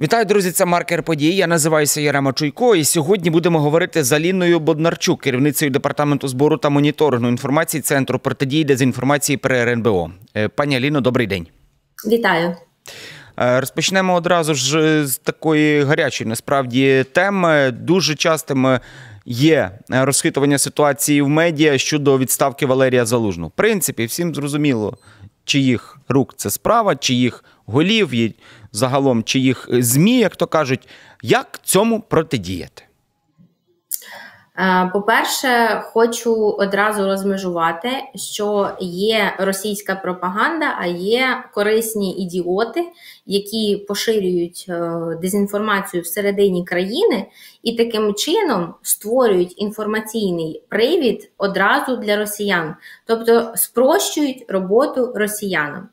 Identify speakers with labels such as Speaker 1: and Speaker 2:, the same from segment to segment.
Speaker 1: Вітаю, друзі! Це маркер подій. Я називаюся Ярема Чуйко, і сьогодні будемо говорити з Аліною Боднарчук, керівницею департаменту збору та моніторингу інформації Центру протидії дезінформації при РНБО. Е, пані Аліно, добрий день.
Speaker 2: Вітаю.
Speaker 1: Е, розпочнемо одразу ж з такої гарячої насправді теми. Дуже частим є розхитування ситуації в медіа щодо відставки Валерія Залужного. В принципі, всім зрозуміло, чиїх рук це справа, чиїх голів, загалом чиїх змі, як то кажуть, як цьому протидіяти?
Speaker 2: Е, по-перше, хочу одразу розмежувати, що є російська пропаганда, а є корисні ідіоти, які поширюють е, дезінформацію всередині країни і таким чином створюють інформаційний привід одразу для росіян, тобто спрощують роботу росіянам.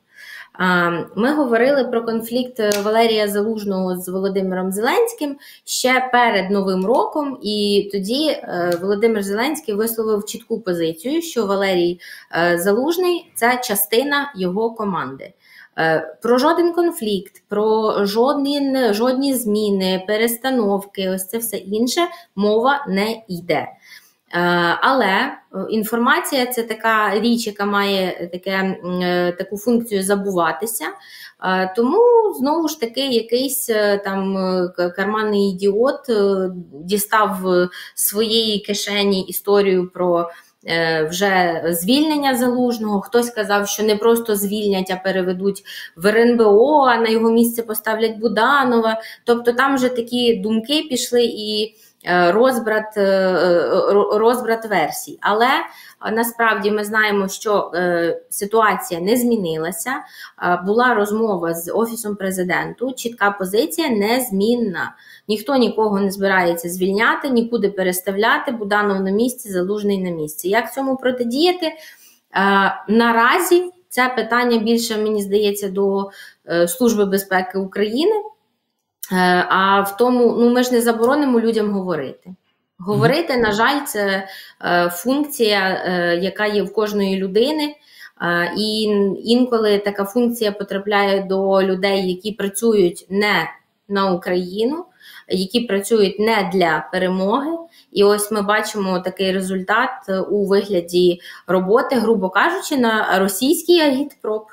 Speaker 2: Ми говорили про конфлікт Валерія Залужного з Володимиром Зеленським ще перед Новим роком, і тоді е, Володимир Зеленський висловив чітку позицію, що Валерій е, Залужний це частина його команди. Е, про жоден конфлікт, про жодні жодні зміни, перестановки, ось це все інше мова не йде. Е, але е, інформація це така річ, яка має таке, е, таку функцію забуватися. Тому знову ж таки якийсь там карманний ідіот дістав своєї кишені історію про. Вже звільнення залужного, хтось казав, що не просто звільнять, а переведуть в РНБО, а на його місце поставлять Буданова. Тобто там вже такі думки пішли, і розбрат е, е, розбрат версій. Але насправді ми знаємо, що ситуація не змінилася. Була розмова з Офісом президенту, чітка позиція незмінна. Ніхто нікого не збирається звільняти, нікуди переставляти. Буданов на місці, залужний на місці. Як цьому протидіяти? Наразі це питання більше, мені здається, до Служби безпеки України. Е, а в тому, ну ми ж не заборонимо людям говорити. Говорити, на жаль, це е, функція, е, яка є в кожної людини. І інколи така функція потрапляє до людей, які працюють не на Україну, які працюють не для перемоги. І ось ми бачимо такий результат у вигляді роботи, грубо кажучи, на російський агітпроп.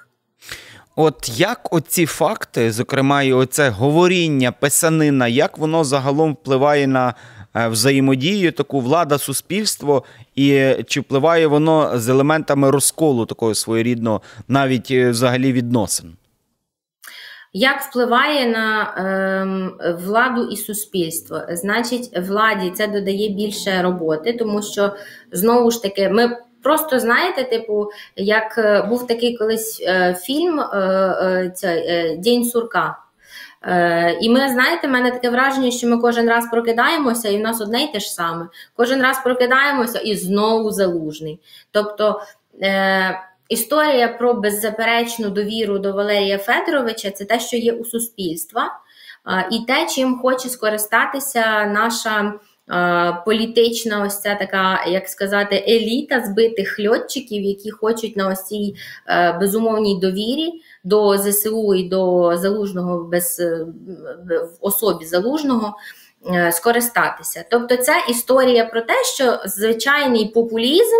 Speaker 1: От як оці факти, зокрема, і оце говоріння, писанина, як воно загалом впливає на е, взаємодію, таку влада, суспільство, і чи впливає воно з елементами розколу такого своєрідного, навіть е, взагалі відносин?
Speaker 2: Як впливає на е, владу і суспільство? Значить, владі це додає більше роботи, тому що знову ж таки ми. Просто знаєте, типу, як е, був такий колись е, фільм е, День сурка. І ми, знаєте, в мене таке враження, що ми кожен раз прокидаємося, і в нас одне й те ж саме. Кожен раз прокидаємося і знову залужний. Тобто е, історія про беззаперечну довіру до Валерія Федоровича це те, що є у суспільства, е, і те, чим хоче скористатися наша. Політична, ось ця така, як сказати, еліта збитих льотчиків, які хочуть на ось цій е, безумовній довірі до ЗСУ і до залужного без е, в особі залужного скористатися. Тобто, це історія про те, що звичайний популізм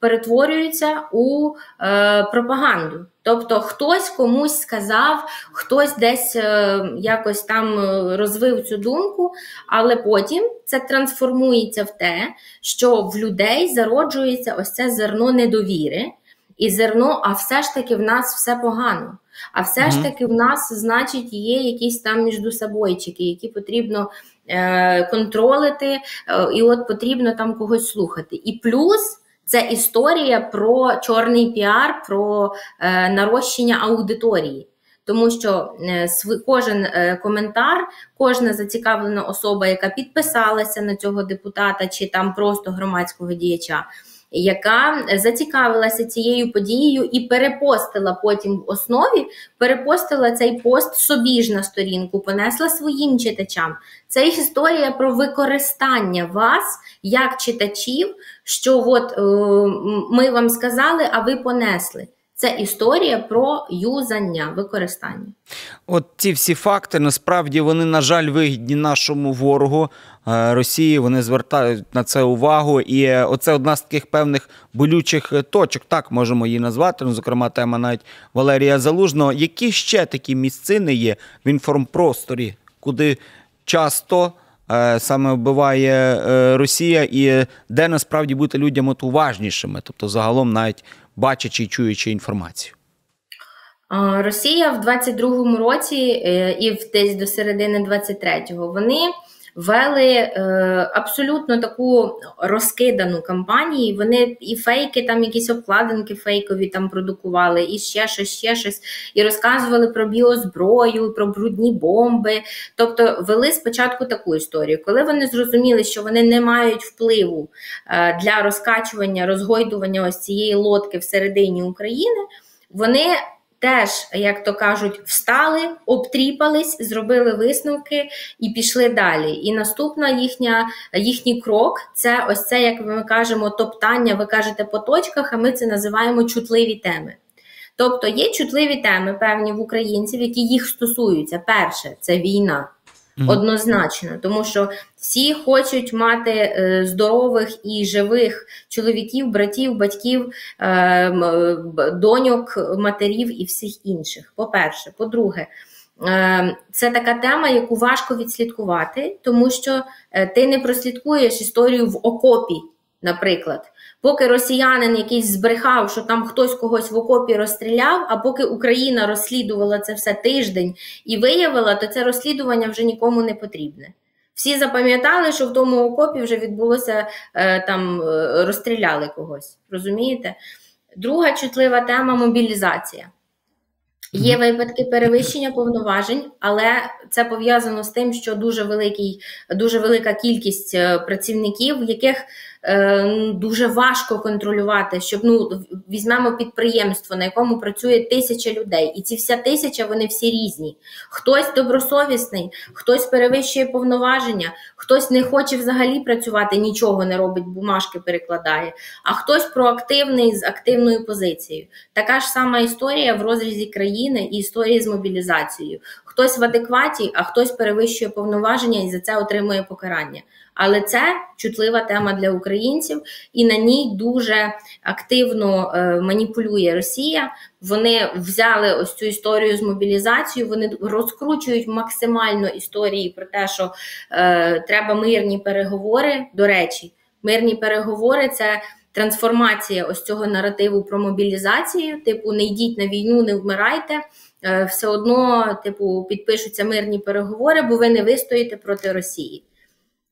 Speaker 2: перетворюється у е, пропаганду. Тобто хтось комусь сказав, хтось десь е, якось там е, розвив цю думку, але потім це трансформується в те, що в людей зароджується ось це зерно недовіри. І зерно, а все ж таки в нас все погано. А все mm-hmm. ж таки в нас, значить, є якісь там міжсобойчики, які потрібно Е, контролити, е, і от потрібно там когось слухати. І плюс. Це історія про чорний піар, про е, нарощення аудиторії. Тому що е, кожен е, коментар, кожна зацікавлена особа, яка підписалася на цього депутата чи там просто громадського діяча, яка зацікавилася цією подією і перепостила потім в основі, перепостила цей пост собі ж на сторінку, понесла своїм читачам. Це історія про використання вас як читачів, що от е, ми вам сказали, а ви понесли. Це історія про юзання, використання.
Speaker 1: От ці всі факти насправді вони, на жаль, вигідні нашому ворогу е, Росії. Вони звертають на це увагу. І оце одна з таких певних болючих точок. Так можемо її назвати. Ну, зокрема, тема навіть Валерія Залужного. Які ще такі місцини є в інформпросторі, куди часто. Е, саме вбиває е, Росія, і де насправді бути людям от уважнішими, тобто загалом навіть бачачи і чуючи інформацію.
Speaker 2: Росія в 22-му році і і десь до середини 23-го вони вели е, абсолютно таку розкидану кампанію. Вони і фейки, там якісь обкладинки фейкові там продукували, і ще щось, ще щось, і розказували про біозброю, про брудні бомби. Тобто вели спочатку таку історію. Коли вони зрозуміли, що вони не мають впливу е, для розкачування, розгойдування ось цієї лодки всередині України, вони теж, як то кажуть, встали, обтріпались, зробили висновки і пішли далі. І наступна їхня, їхній крок це ось це, як ми кажемо, топтання, ви кажете по точках, а ми це називаємо чутливі теми. Тобто є чутливі теми певні в українців, які їх стосуються. Перше це війна. Однозначно, тому що всі хочуть мати е, здорових і живих чоловіків, братів, батьків, е, доньок, матерів і всіх інших. По-перше, по-друге, е, це така тема, яку важко відслідкувати, тому що ти не прослідкуєш історію в окопі, наприклад. Поки росіянин якийсь збрехав, що там хтось когось в окопі розстріляв, а поки Україна розслідувала це все тиждень і виявила, то це розслідування вже нікому не потрібне. Всі запам'ятали, що в тому окопі вже відбулося е, там е, розстріляли когось. Розумієте? Друга чутлива тема мобілізація. Є випадки перевищення повноважень, але це пов'язано з тим, що дуже великий, дуже велика кількість е, працівників, яких дуже важко контролювати, щоб ну візьмемо підприємство, на якому працює тисяча людей, і ці вся тисяча вони всі різні. Хтось добросовісний, хтось перевищує повноваження, хтось не хоче взагалі працювати, нічого не робить, бумажки перекладає, а хтось проактивний з активною позицією. Така ж сама історія в розрізі країни і історії з мобілізацією. Хтось в адекваті, а хтось перевищує повноваження і за це отримує покарання. Але це чутлива тема для українців, і на ній дуже активно е, маніпулює Росія. Вони взяли ось цю історію з мобілізацією. Вони розкручують максимально історії про те, що е, треба мирні переговори. До речі, мирні переговори це. Трансформація ось цього наративу про мобілізацію, типу, не йдіть на війну, не вмирайте. Е, все одно, типу, підпишуться мирні переговори, бо ви не вистоїте проти Росії.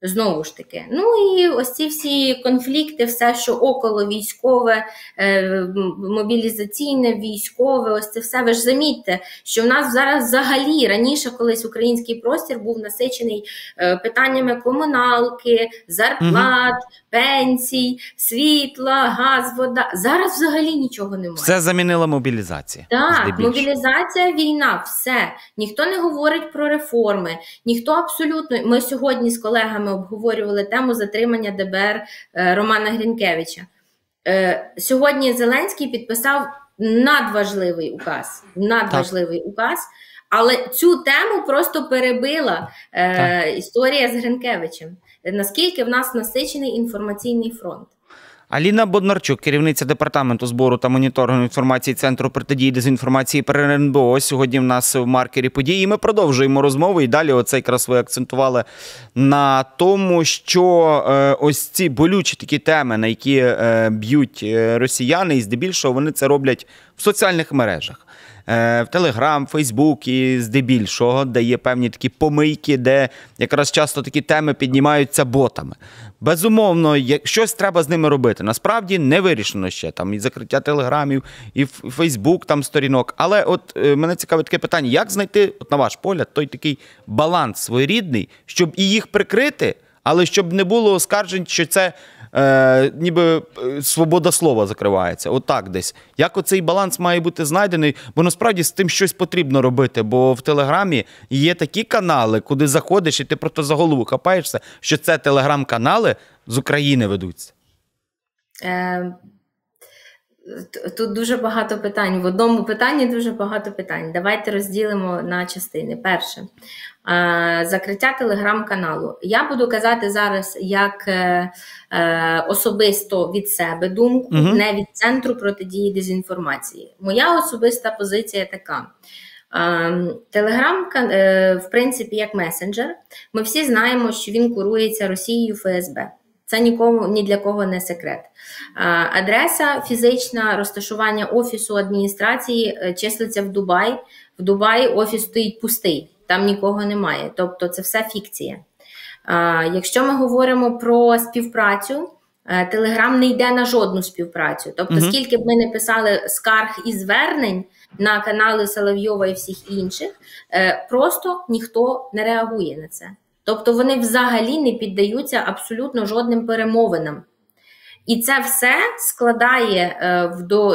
Speaker 2: Знову ж таки, ну і ось ці всі конфлікти, все, що около військове, е, мобілізаційне, військове, ось це все. Ви ж замітьте, що в нас зараз взагалі раніше колись український простір був насичений е, питаннями комуналки, зарплат, угу. пенсій, світла, газ, вода. Зараз взагалі нічого немає.
Speaker 1: Все замінила мобілізація.
Speaker 2: Так, мобілізація, війна, все. Ніхто не говорить про реформи, ніхто абсолютно. Ми сьогодні з колегами обговорювали тему затримання ДБР е, Романа Грінкевича. Е, сьогодні Зеленський підписав надважливий указ. Надважливий так. указ. Але цю тему просто перебила е, історія з Гринкевичем. Наскільки в нас насичений інформаційний фронт?
Speaker 1: Аліна Боднарчук, керівниця департаменту збору та моніторингу інформації Центру протидії дезінформації при РНБО. Сьогодні в нас в маркері події. Ми продовжуємо розмову і далі. Оце якраз ви акцентували на тому, що е, ось ці болючі такі теми, на які е, б'ють е, росіяни, і здебільшого вони це роблять в соціальних мережах. В Телеграм, Фейсбук і здебільшого, де є певні такі помийки, де якраз часто такі теми піднімаються ботами. Безумовно, щось треба з ними робити. Насправді не вирішено ще там і закриття телеграмів, і Фейсбук там сторінок. Але от е, мене цікавить таке питання: як знайти, от на ваш погляд, той такий баланс своєрідний, щоб і їх прикрити, але щоб не було оскаржень, що це е, ніби е, свобода слова закривається. Отак десь. Як оцей баланс має бути знайдений? Бо насправді з тим щось потрібно робити. Бо в Телеграмі є такі канали, куди заходиш, і ти просто за голову хапаєшся, що це телеграм-канали з України ведуться.
Speaker 2: Е, Тут дуже багато питань. В одному питанні дуже багато питань. Давайте розділимо на частини. Перше, закриття телеграм-каналу. Я буду казати зараз як е, е, особисто від себе думку, угу. не від центру протидії дезінформації. Моя особиста позиція така. Телеграм, е, в принципі, як месенджер. Ми всі знаємо, що він курується Росією ФСБ. Це нікому ні для кого не секрет. Адреса фізична розташування офісу адміністрації е, числиться в Дубай. В Дубаї офіс стоїть пустий, там нікого немає. Тобто це все фікція. Якщо ми говоримо про співпрацю, Телеграм не йде на жодну співпрацю. Тобто, угу. скільки б ми не писали скарг і звернень на канали Соловйова і всіх інших, е, просто ніхто не реагує на це. Тобто вони взагалі не піддаються абсолютно жодним перемовинам. І це все складає е,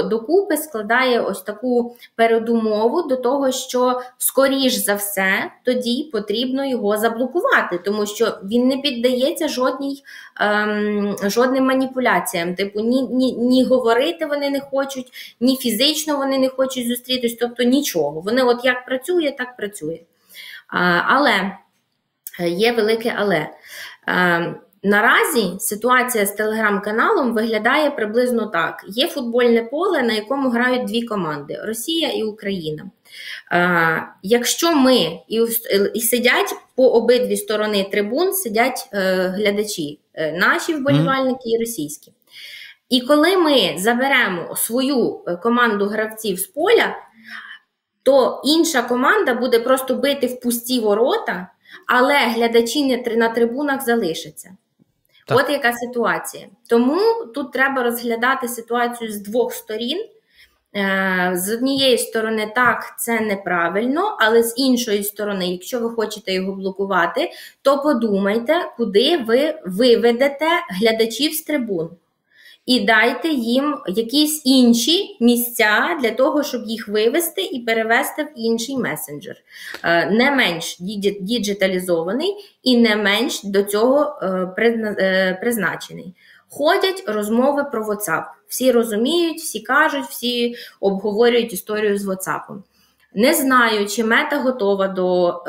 Speaker 2: докупи, складає ось таку передумову до того, що скоріш за все тоді потрібно його заблокувати, тому що він не піддається жодній ем, жодним маніпуляціям. Типу, ні, ні, ні говорити вони не хочуть, ні фізично вони не хочуть зустрітись, тобто нічого. Вони, от як працює, так працює. А, але є велике але. Ем, Наразі ситуація з телеграм-каналом виглядає приблизно так: є футбольне поле, на якому грають дві команди Росія і Україна. Е, Якщо ми і сидять по обидві сторони трибун, сидять е, глядачі, е, наші вболівальники і російські. І коли ми заберемо свою е, команду гравців з поля, то інша команда буде просто бити в пусті ворота, але глядачі на трибунах залишаться. Так. От яка ситуація. Тому тут треба розглядати ситуацію з двох сторін. Е, з однієї сторони, так, це неправильно, але з іншої сторони, якщо ви хочете його блокувати, то подумайте, куди ви виведете глядачів з трибун і дайте їм якісь інші місця для того, щоб їх вивести і перевести в інший месенджер, е, не менш діджиталізований і не менш до цього е, е, призначений. Ходять розмови про WhatsApp. Всі розуміють, всі кажуть, всі обговорюють історію з WhatsApp. Не знаю, чи мета готова до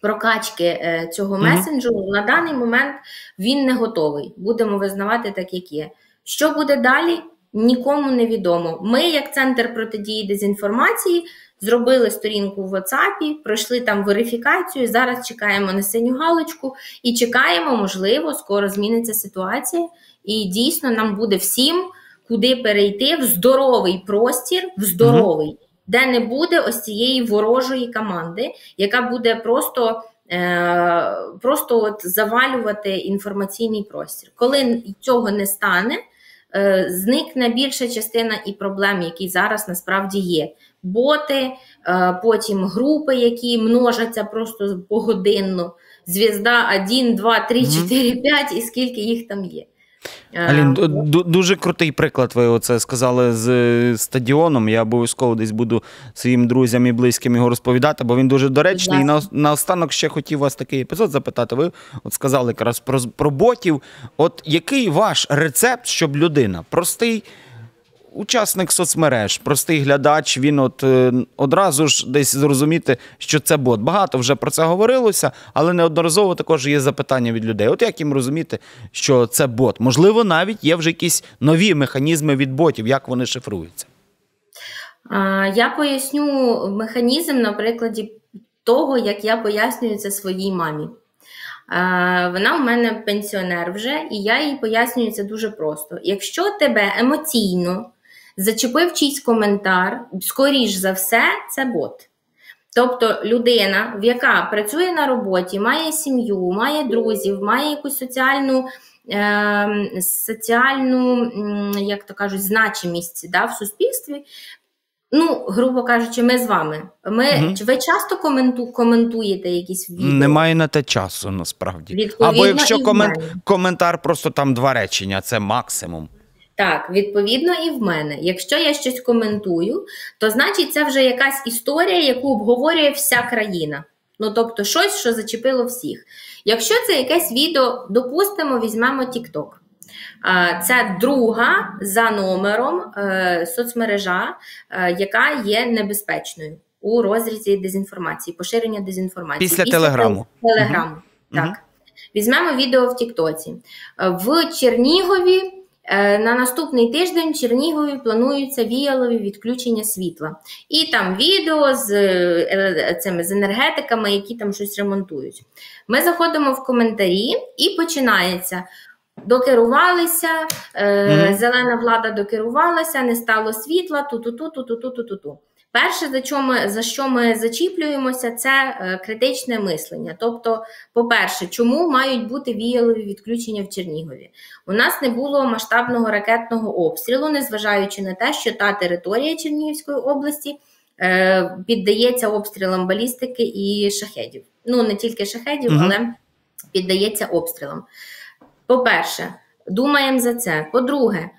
Speaker 2: прокачки цього mm-hmm. месенджеру. На даний момент він не готовий. Будемо визнавати так, як є. Що буде далі? Нікому не відомо. Ми, як центр протидії дезінформації, зробили сторінку в WhatsApp, пройшли там верифікацію. Зараз чекаємо на синю галочку і чекаємо, можливо, скоро зміниться ситуація. І дійсно нам буде всім куди перейти в здоровий простір, в здоровий, mm де не буде ось цієї ворожої команди, яка буде просто. Е, просто от завалювати інформаційний простір. Коли цього не стане, зникне більша частина і проблем, які зараз насправді є. Боти, е, потім групи, які множаться просто погодинно. Звізда 1, 2, 3, 4, 5 і скільки їх там є.
Speaker 1: Е, Алін, дуже крутий приклад. Ви оце сказали з стадіоном. Я обов'язково десь буду своїм друзям і близьким його розповідати, бо він дуже доречний. І наостанок ще хотів вас такий епізод запитати. Ви от сказали якраз про, про ботів. От який ваш рецепт, щоб людина простий учасник соцмереж, простий глядач, він от е, одразу ж десь зрозуміти, що це бот. Багато вже про це говорилося, але неодноразово також є запитання від людей. От як їм розуміти, що це бот? Можливо, навіть є вже якісь нові механізми від ботів, як вони шифруються.
Speaker 2: Я поясню механізм на прикладі того, як я пояснюю це своїй мамі. Вона в мене пенсіонер вже, і я їй пояснюю це дуже просто. Якщо тебе емоційно зачепив чийсь коментар, скоріш за все, це бот. Тобто людина, в яка працює на роботі, має сім'ю, має друзів, має якусь соціальну е, соціальну, як то кажуть, значимість да, в суспільстві. Ну, грубо кажучи, ми з вами. Ми угу. ви часто коменту, коментуєте якісь відео?
Speaker 1: Немає на те часу, насправді. Відповідно, Або якщо комент, коментар, просто там два речення, це максимум.
Speaker 2: Так, відповідно, і в мене. Якщо я щось коментую, то значить це вже якась історія, яку обговорює вся країна. Ну, тобто, щось, що зачепило всіх. Якщо це якесь відео, допустимо, візьмемо TikTok. Це друга за номером е, соцмережа, е, яка є небезпечною у розрізі дезінформації, поширення дезінформації.
Speaker 1: Після Телеграму.
Speaker 2: Телеграму. Так.
Speaker 1: Мгм.
Speaker 2: Візьмемо відео в Тіктоці. Е, В Чернігові на наступний тиждень в Чернігові плануються віялові відключення світла. І там відео з, е, цими, з енергетиками, які там щось ремонтують. Ми заходимо в коментарі і починається. Докерувалися, е,
Speaker 1: Мгм.
Speaker 2: зелена влада докерувалася, не стало світла, ту-ту-ту, ту-ту-ту, ту-ту-ту. Перше, за що ми, за що ми зачіплюємося, це е, критичне мислення. Тобто, по-перше, чому мають бути віялові відключення в Чернігові? У нас не було масштабного ракетного обстрілу, незважаючи на те, що та територія Чернігівської області е, піддається обстрілам балістики і шахедів. Ну, не тільки шахедів,
Speaker 1: Мгм.
Speaker 2: але піддається обстрілам. По-перше, думаємо за це. По-друге,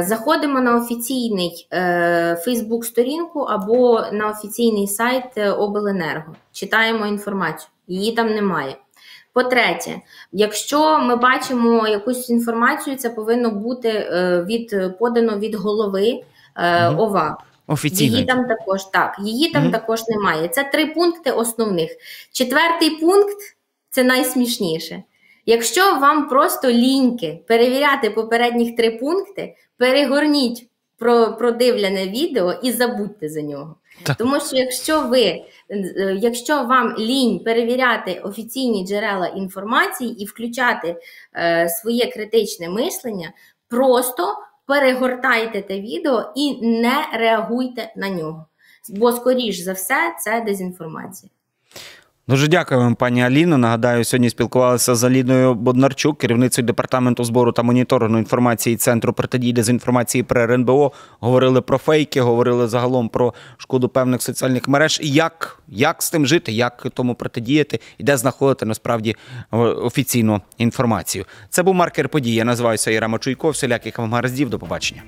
Speaker 2: заходимо на офіційний е, Фейсбук-сторінку або на офіційний сайт е, Обленерго, читаємо інформацію. Її там немає. По-третє, якщо ми бачимо якусь інформацію, це повинно бути е, від подано від голови е, ОВА.
Speaker 1: Офіційно.
Speaker 2: Її там також так, її там
Speaker 1: Мгм.
Speaker 2: також немає. Це три пункти основних. Четвертий пункт це найсмішніше. Якщо вам просто ліньки перевіряти попередніх три пункти, перегорніть про продивлене відео і забудьте за нього.
Speaker 1: Так.
Speaker 2: Тому що якщо ви, е, якщо вам лінь перевіряти офіційні джерела інформації і включати е, своє критичне мислення, просто перегортайте те відео і не реагуйте на нього. Бо, скоріш за все, це дезінформація.
Speaker 1: Дуже дякую вам, пані Аліно. Нагадаю, сьогодні спілкувалися з Аліною Боднарчук, керівницею департаменту збору та моніторингу інформації Центру протидії дезінформації при РНБО. Говорили про фейки, говорили загалом про шкоду певних соціальних мереж. І як, як з тим жити, як тому протидіяти і де знаходити насправді е, офіційну інформацію. Це був маркер події. Я називаюся Єрема Чуйко. Всіляких вам гараздів. До побачення.